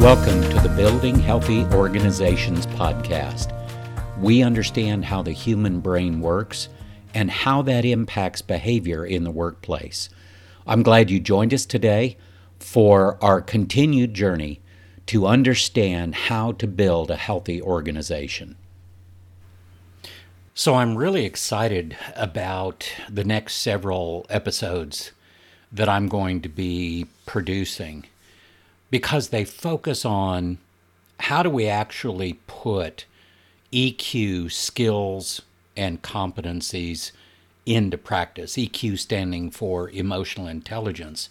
Welcome to the Building Healthy Organizations podcast. We understand how the human brain works and how that impacts behavior in the workplace. I'm glad you joined us today for our continued journey to understand how to build a healthy organization. So, I'm really excited about the next several episodes that I'm going to be producing because they focus on how do we actually put EQ skills and competencies into practice, EQ standing for emotional intelligence.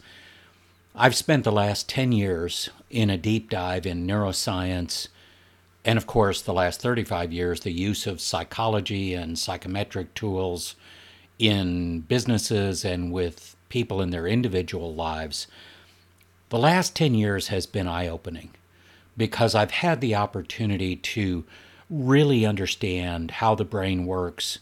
I've spent the last 10 years in a deep dive in neuroscience, and of course, the last 35 years, the use of psychology and psychometric tools in businesses and with people in their individual lives the last 10 years has been eye opening because I've had the opportunity to really understand how the brain works,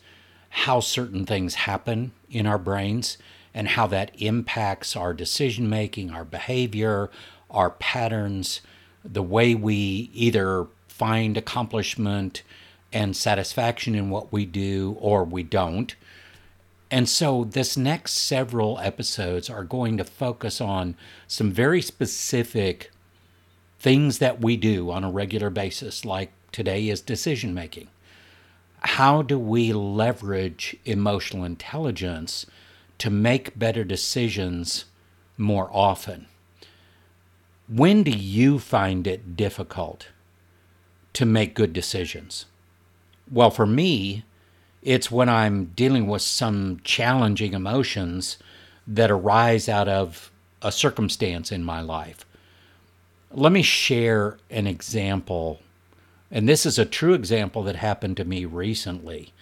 how certain things happen in our brains, and how that impacts our decision making, our behavior, our patterns, the way we either find accomplishment and satisfaction in what we do or we don't and so, this next several episodes are going to focus on some very specific things that we do on a regular basis, like today is decision making. How do we leverage emotional intelligence to make better decisions more often? When do you find it difficult to make good decisions? Well, for me, it's when I'm dealing with some challenging emotions that arise out of a circumstance in my life. Let me share an example, and this is a true example that happened to me recently.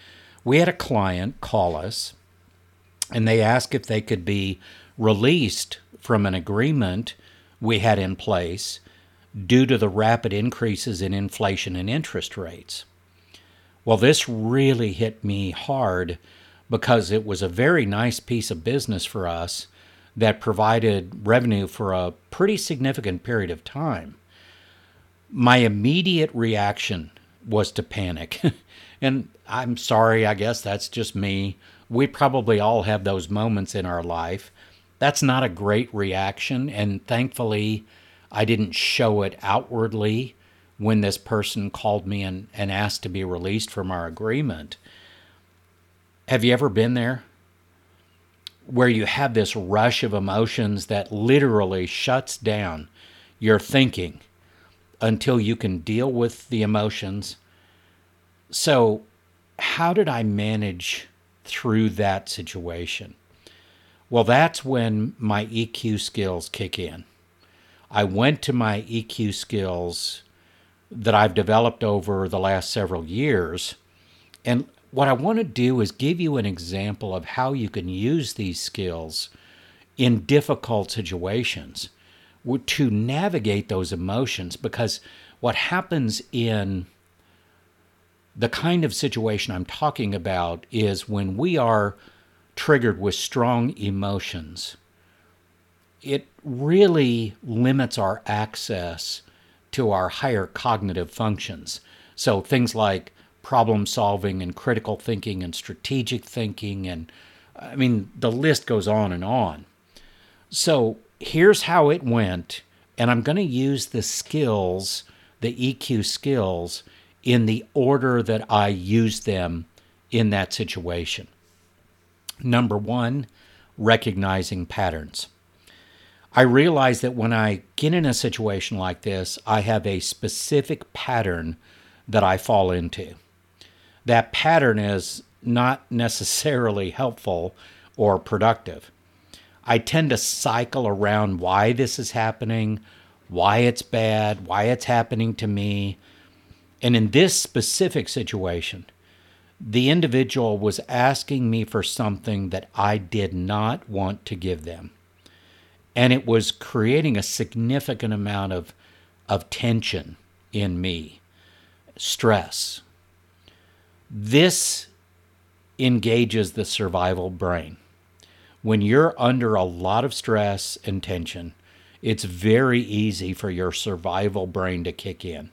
We had a client call us, and they asked if they could be released from an agreement we had in place due to the rapid increases in inflation and interest rates. Well, this really hit me hard because it was a very nice piece of business for us that provided revenue for a pretty significant period of time. My immediate reaction was to panic. and I'm sorry, I guess that's just me. We probably all have those moments in our life. That's not a great reaction, and thankfully, I didn't show it outwardly when this person called me and, and asked to be released from our agreement. Have you ever been there? Where you have this rush of emotions that literally shuts down your thinking until you can deal with the emotions. So, how did I manage through that situation? Well, that's when my EQ skills kick in. I went to my EQ skills that I've developed over the last several years. And what I want to do is give you an example of how you can use these skills in difficult situations to navigate those emotions because what happens in the kind of situation I'm talking about is when we are triggered with strong emotions, it really limits our access to our higher cognitive functions. So things like problem solving and critical thinking and strategic thinking, and I mean, the list goes on and on. So here's how it went, and I'm going to use the skills, the EQ skills, in the order that I used them in that situation. Number one, recognizing patterns. I realize that when I get in a situation like this, I have a specific pattern that I fall into. That pattern is not necessarily helpful or productive. I tend to cycle around why this is happening, why it's bad, why it's happening to me. And in this specific situation, the individual was asking me for something that I did not want to give them and it was creating a significant amount of of tension in me stress this engages the survival brain when you're under a lot of stress and tension it's very easy for your survival brain to kick in.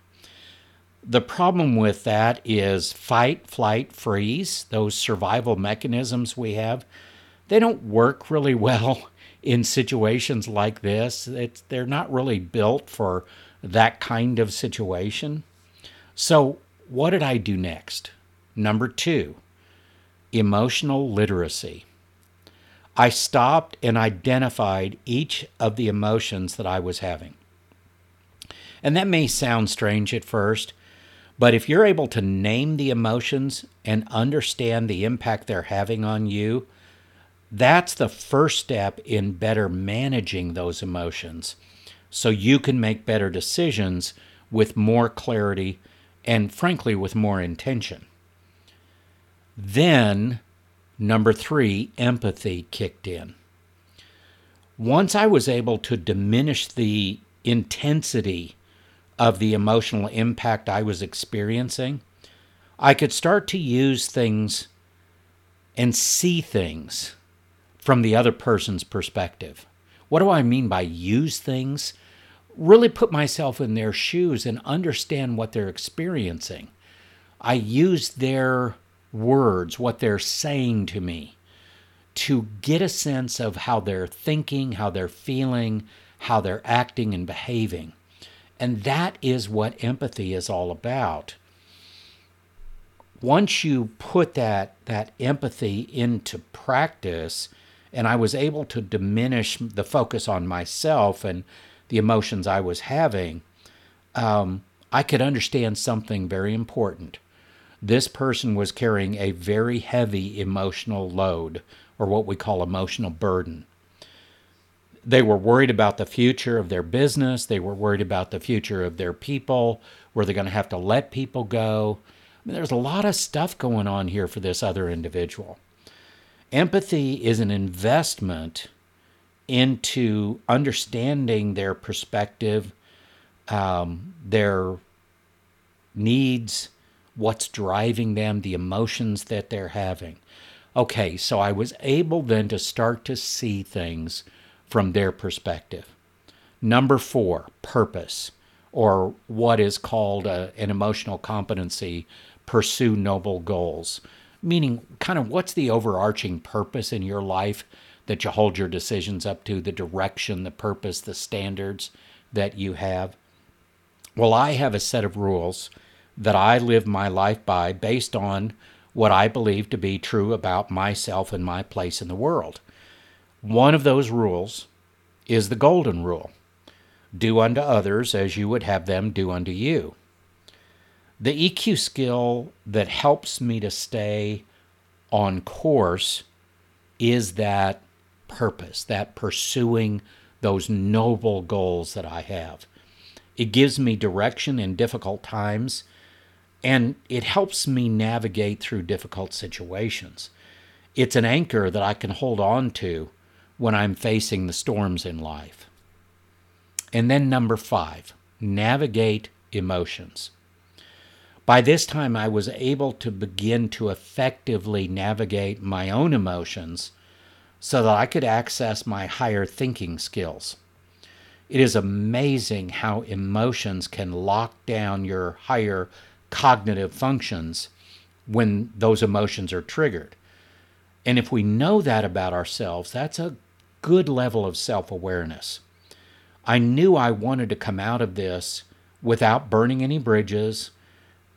The problem with that is fight, flight, freeze, those survival mechanisms we have, they don't work really well in situations like this. It's, they're not really built for that kind of situation. So, what did I do next? Number two, emotional literacy. I stopped and identified each of the emotions that I was having. And that may sound strange at first, but if you're able to name the emotions and understand the impact they're having on you, that's the first step in better managing those emotions so you can make better decisions with more clarity and, frankly, with more intention. Then, number three, empathy kicked in. Once I was able to diminish the intensity of the emotional impact I was experiencing, I could start to use things and see things from the other person's perspective. What do I mean by use things? Really put myself in their shoes and understand what they're experiencing. I use their words, what they're saying to me, to get a sense of how they're thinking, how they're feeling, how they're acting and behaving. And that is what empathy is all about. Once you put that, that empathy into practice, and I was able to diminish the focus on myself and the emotions I was having, um, I could understand something very important this person was carrying a very heavy emotional load, or what we call emotional burden. They were worried about the future of their business. They were worried about the future of their people. Were they going to have to let people go? I mean, there's a lot of stuff going on here for this other individual. Empathy is an investment into understanding their perspective, um, their needs, what's driving them, the emotions that they're having. Okay, so I was able then to start to see things from their perspective. Number four, purpose, or what is called a, an emotional competency pursue noble goals, meaning kind of what's the overarching purpose in your life that you hold your decisions up to, the direction, the purpose, the standards that you have. Well, I have a set of rules that I live my life by based on what I believe to be true about myself and my place in the world. One of those rules is the golden rule do unto others as you would have them do unto you. The EQ skill that helps me to stay on course is that purpose, that pursuing those noble goals that I have. It gives me direction in difficult times and it helps me navigate through difficult situations. It's an anchor that I can hold on to when I'm facing the storms in life. And then, number five, navigate emotions. By this time, I was able to begin to effectively navigate my own emotions so that I could access my higher thinking skills. It is amazing how emotions can lock down your higher cognitive functions when those emotions are triggered. And if we know that about ourselves, that's a good level of self awareness. I knew I wanted to come out of this without burning any bridges,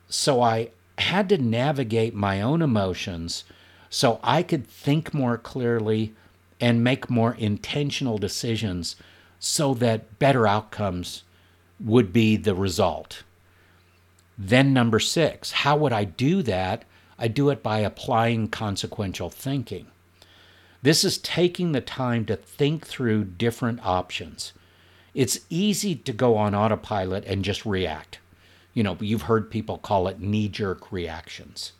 so I had to navigate my own emotions so I could think more clearly and make more intentional decisions so that better outcomes would be the result. Then, number six, how would I do that? I do it by applying consequential thinking. This is taking the time to think through different options. It's easy to go on autopilot and just react. You know, you've heard people call it knee jerk reactions.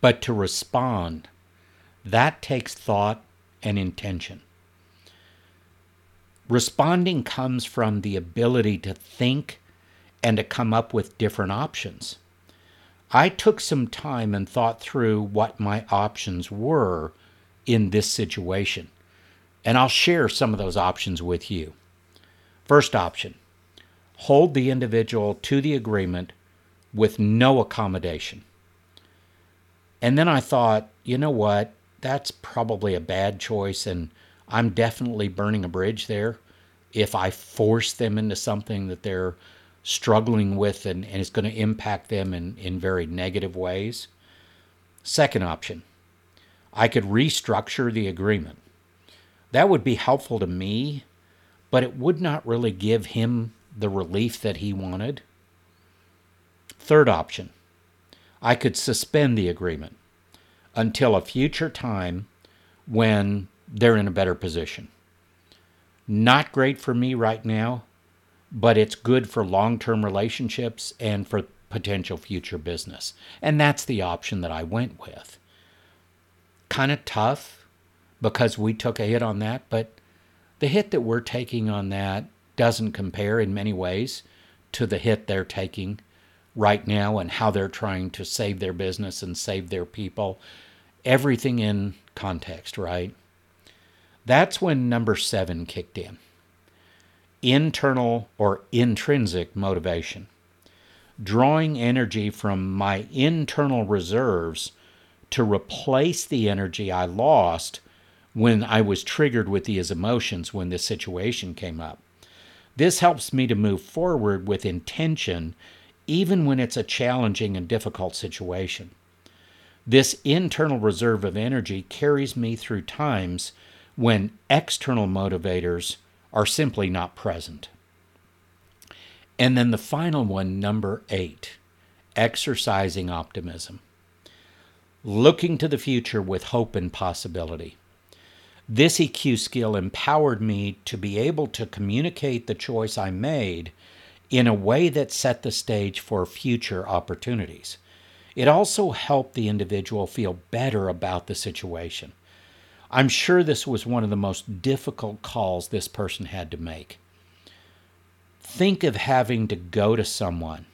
But to respond, that takes thought and intention. Responding comes from the ability to think and to come up with different options. I took some time and thought through what my options were in this situation, and I'll share some of those options with you. First option hold the individual to the agreement with no accommodation. And then I thought, you know what? That's probably a bad choice, and I'm definitely burning a bridge there if I force them into something that they're struggling with and, and it's going to impact them in, in very negative ways. Second option, I could restructure the agreement. That would be helpful to me, but it would not really give him the relief that he wanted. Third option, I could suspend the agreement until a future time when they're in a better position. Not great for me right now, but it's good for long term relationships and for potential future business. And that's the option that I went with. Kind of tough because we took a hit on that, but the hit that we're taking on that doesn't compare in many ways to the hit they're taking right now and how they're trying to save their business and save their people. Everything in context, right? That's when number seven kicked in internal or intrinsic motivation. Drawing energy from my internal reserves to replace the energy I lost when I was triggered with these emotions when this situation came up. This helps me to move forward with intention even when it's a challenging and difficult situation. This internal reserve of energy carries me through times when external motivators are simply not present. And then the final one, number eight, exercising optimism. Looking to the future with hope and possibility. This EQ skill empowered me to be able to communicate the choice I made in a way that set the stage for future opportunities. It also helped the individual feel better about the situation. I'm sure this was one of the most difficult calls this person had to make. Think of having to go to someone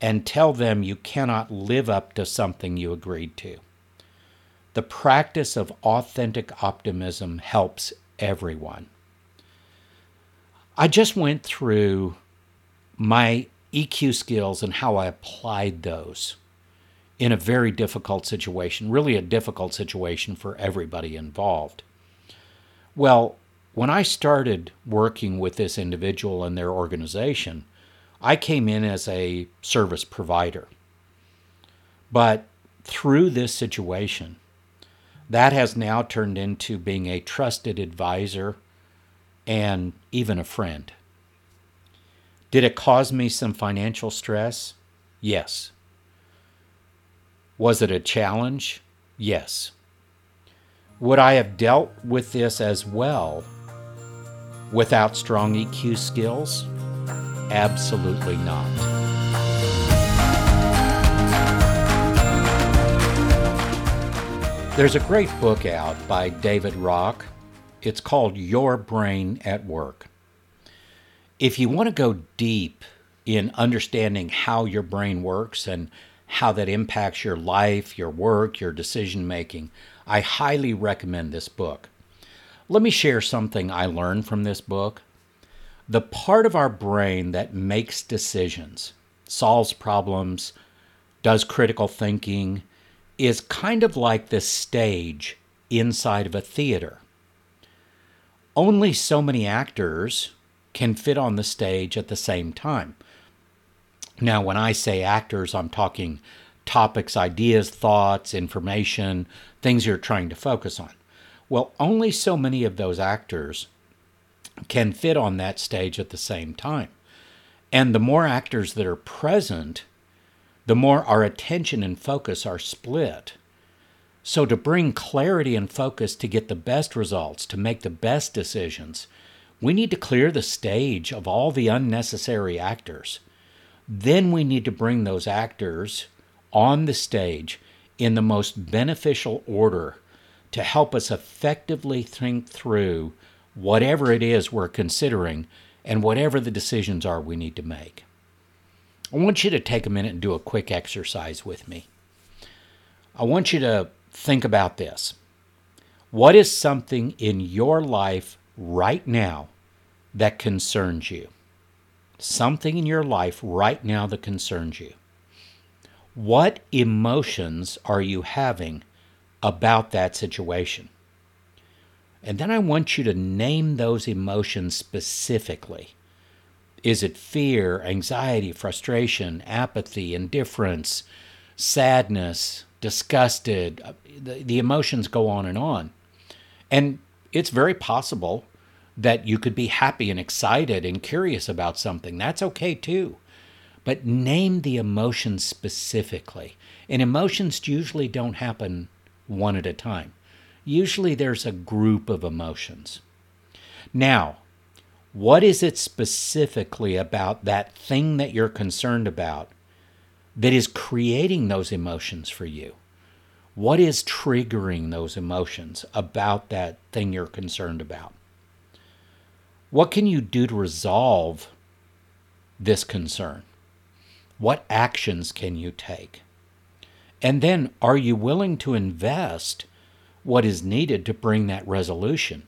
and tell them you cannot live up to something you agreed to. The practice of authentic optimism helps everyone. I just went through my EQ skills and how I applied those in a very difficult situation, really a difficult situation for everybody involved. Well, when I started working with this individual and their organization, I came in as a service provider. But through this situation, that has now turned into being a trusted advisor and even a friend. Did it cause me some financial stress? Yes. Was it a challenge? Yes. Would I have dealt with this as well without strong EQ skills? Absolutely not. There's a great book out by David Rock. It's called Your Brain at Work. If you want to go deep in understanding how your brain works and how that impacts your life, your work, your decision making, I highly recommend this book. Let me share something I learned from this book. The part of our brain that makes decisions, solves problems, does critical thinking, is kind of like the stage inside of a theater. Only so many actors can fit on the stage at the same time. Now, when I say actors, I'm talking topics, ideas, thoughts, information, things you're trying to focus on. Well, only so many of those actors can fit on that stage at the same time. And the more actors that are present, the more our attention and focus are split. So, to bring clarity and focus to get the best results, to make the best decisions, we need to clear the stage of all the unnecessary actors. Then we need to bring those actors on the stage in the most beneficial order to help us effectively think through whatever it is we're considering and whatever the decisions are we need to make. I want you to take a minute and do a quick exercise with me. I want you to think about this. What is something in your life right now that concerns you. Something in your life right now that concerns you. What emotions are you having about that situation? And then I want you to name those emotions specifically. Is it fear, anxiety, frustration, apathy, indifference, sadness, disgusted? Uh, the, the emotions go on and on. And it's very possible that you could be happy and excited and curious about something. That's okay too. But name the emotions specifically. And emotions usually don't happen one at a time. Usually there's a group of emotions. Now, what is it specifically about that thing that you're concerned about that is creating those emotions for you? What is triggering those emotions about that thing you're concerned about? What can you do to resolve this concern? What actions can you take? And then, are you willing to invest what is needed to bring that resolution?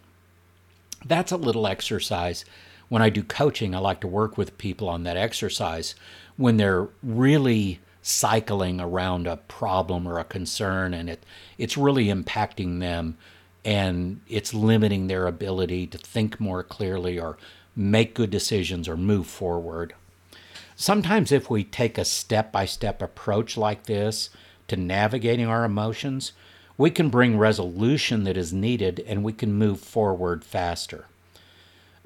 That's a little exercise. When I do coaching, I like to work with people on that exercise when they're really cycling around a problem or a concern and it, it's really impacting them and it's limiting their ability to think more clearly or make good decisions or move forward. Sometimes, if we take a step by step approach like this to navigating our emotions, we can bring resolution that is needed and we can move forward faster.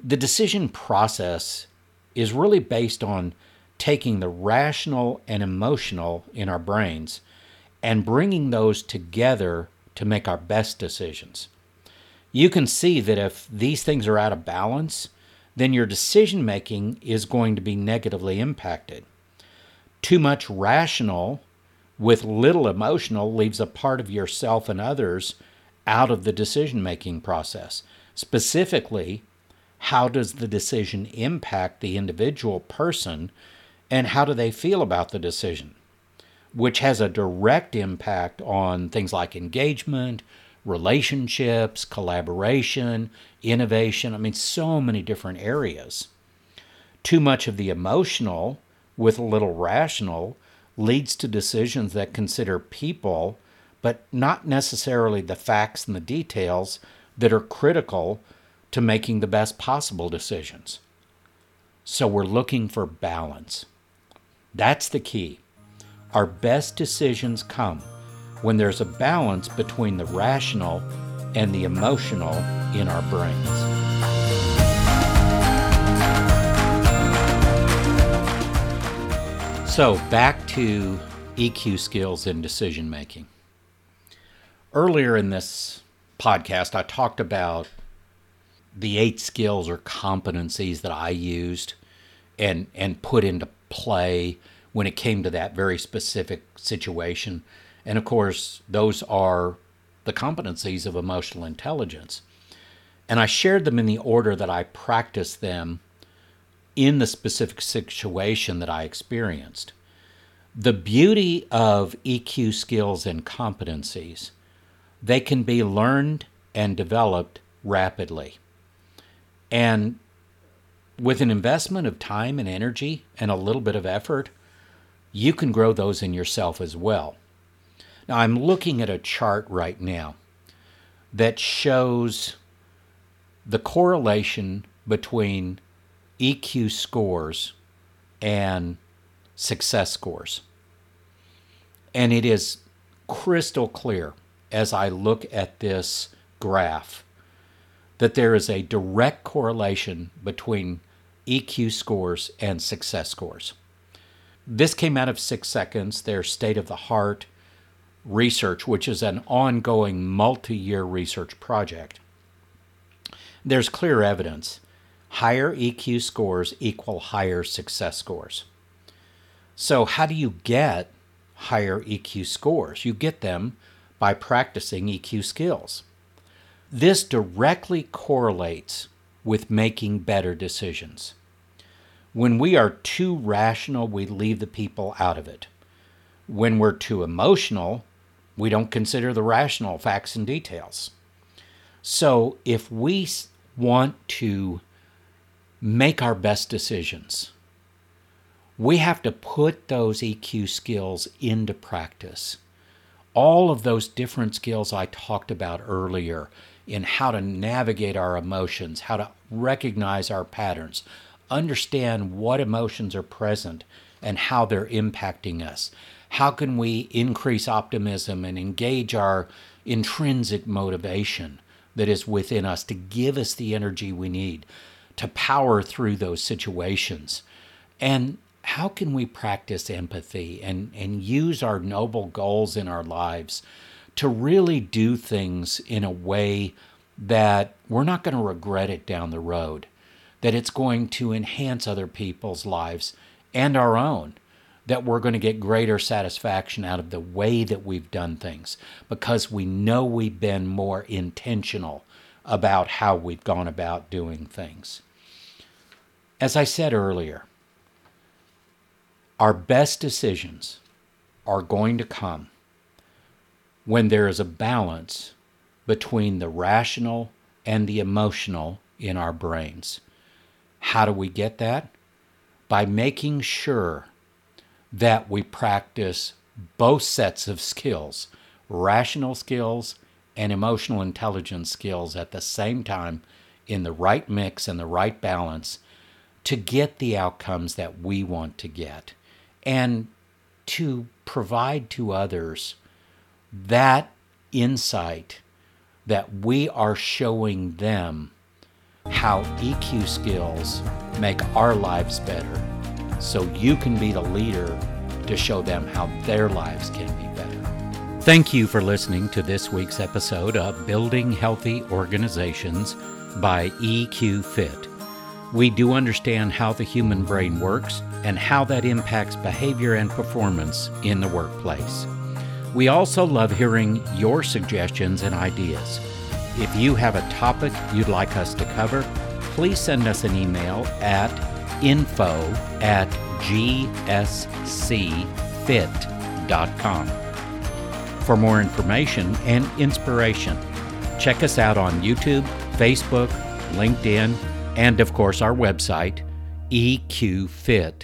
The decision process is really based on taking the rational and emotional in our brains and bringing those together to make our best decisions. You can see that if these things are out of balance, then your decision making is going to be negatively impacted. Too much rational with little emotional leaves a part of yourself and others out of the decision making process. Specifically, how does the decision impact the individual person and how do they feel about the decision? Which has a direct impact on things like engagement, relationships, collaboration, innovation. I mean, so many different areas. Too much of the emotional with a little rational leads to decisions that consider people, but not necessarily the facts and the details that are critical to making the best possible decisions. So we're looking for balance. That's the key. Our best decisions come when there's a balance between the rational and the emotional in our brains. So, back to EQ skills in decision making. Earlier in this podcast, I talked about the eight skills or competencies that I used and, and put into play when it came to that very specific situation. And of course, those are the competencies of emotional intelligence. And I shared them in the order that I practiced them in the specific situation that I experienced. The beauty of EQ skills and competencies, they can be learned and developed rapidly. And with an investment of time and energy and a little bit of effort, you can grow those in yourself as well. Now, I'm looking at a chart right now that shows the correlation between EQ scores and success scores. And it is crystal clear as I look at this graph that there is a direct correlation between EQ scores and success scores. This came out of Six Seconds, their state of the heart research, which is an ongoing multi year research project. There's clear evidence higher EQ scores equal higher success scores. So, how do you get higher EQ scores? You get them by practicing EQ skills. This directly correlates with making better decisions. When we are too rational, we leave the people out of it. When we're too emotional, we don't consider the rational facts and details. So if we want to make our best decisions. We have to put those EQ skills into practice. All of those different skills I talked about earlier in how to navigate our emotions, how to recognize our patterns, understand what emotions are present and how they're impacting us. How can we increase optimism and engage our intrinsic motivation that is within us to give us the energy we need to power through those situations? And how can we practice empathy and, and use our noble goals in our lives to really do things in a way that we're not going to regret it down the road, that it's going to enhance other people's lives and our own, that we're going to get greater satisfaction out of the way that we've done things because we know we've been more intentional about how we've gone about doing things. As I said earlier, our best decisions are going to come when there is a balance between the rational and the emotional in our brains. How do we get that? By making sure that we practice both sets of skills, rational skills and emotional intelligence skills at the same time in the right mix and the right balance to get the outcomes that we want to get and to provide to others that insight that we are showing them how EQ skills make our lives better so you can be the leader to show them how their lives can be better. Thank you for listening to this week's episode of Building Healthy Organizations by EQ Fit. We do understand how the human brain works and how that impacts behavior and performance in the workplace. We also love hearing your suggestions and ideas. If you have a topic you'd like us to cover, please send us an email at info at gscfit.com. For more information and inspiration, check us out on YouTube, Facebook, LinkedIn, and of course our website, eqfit.org.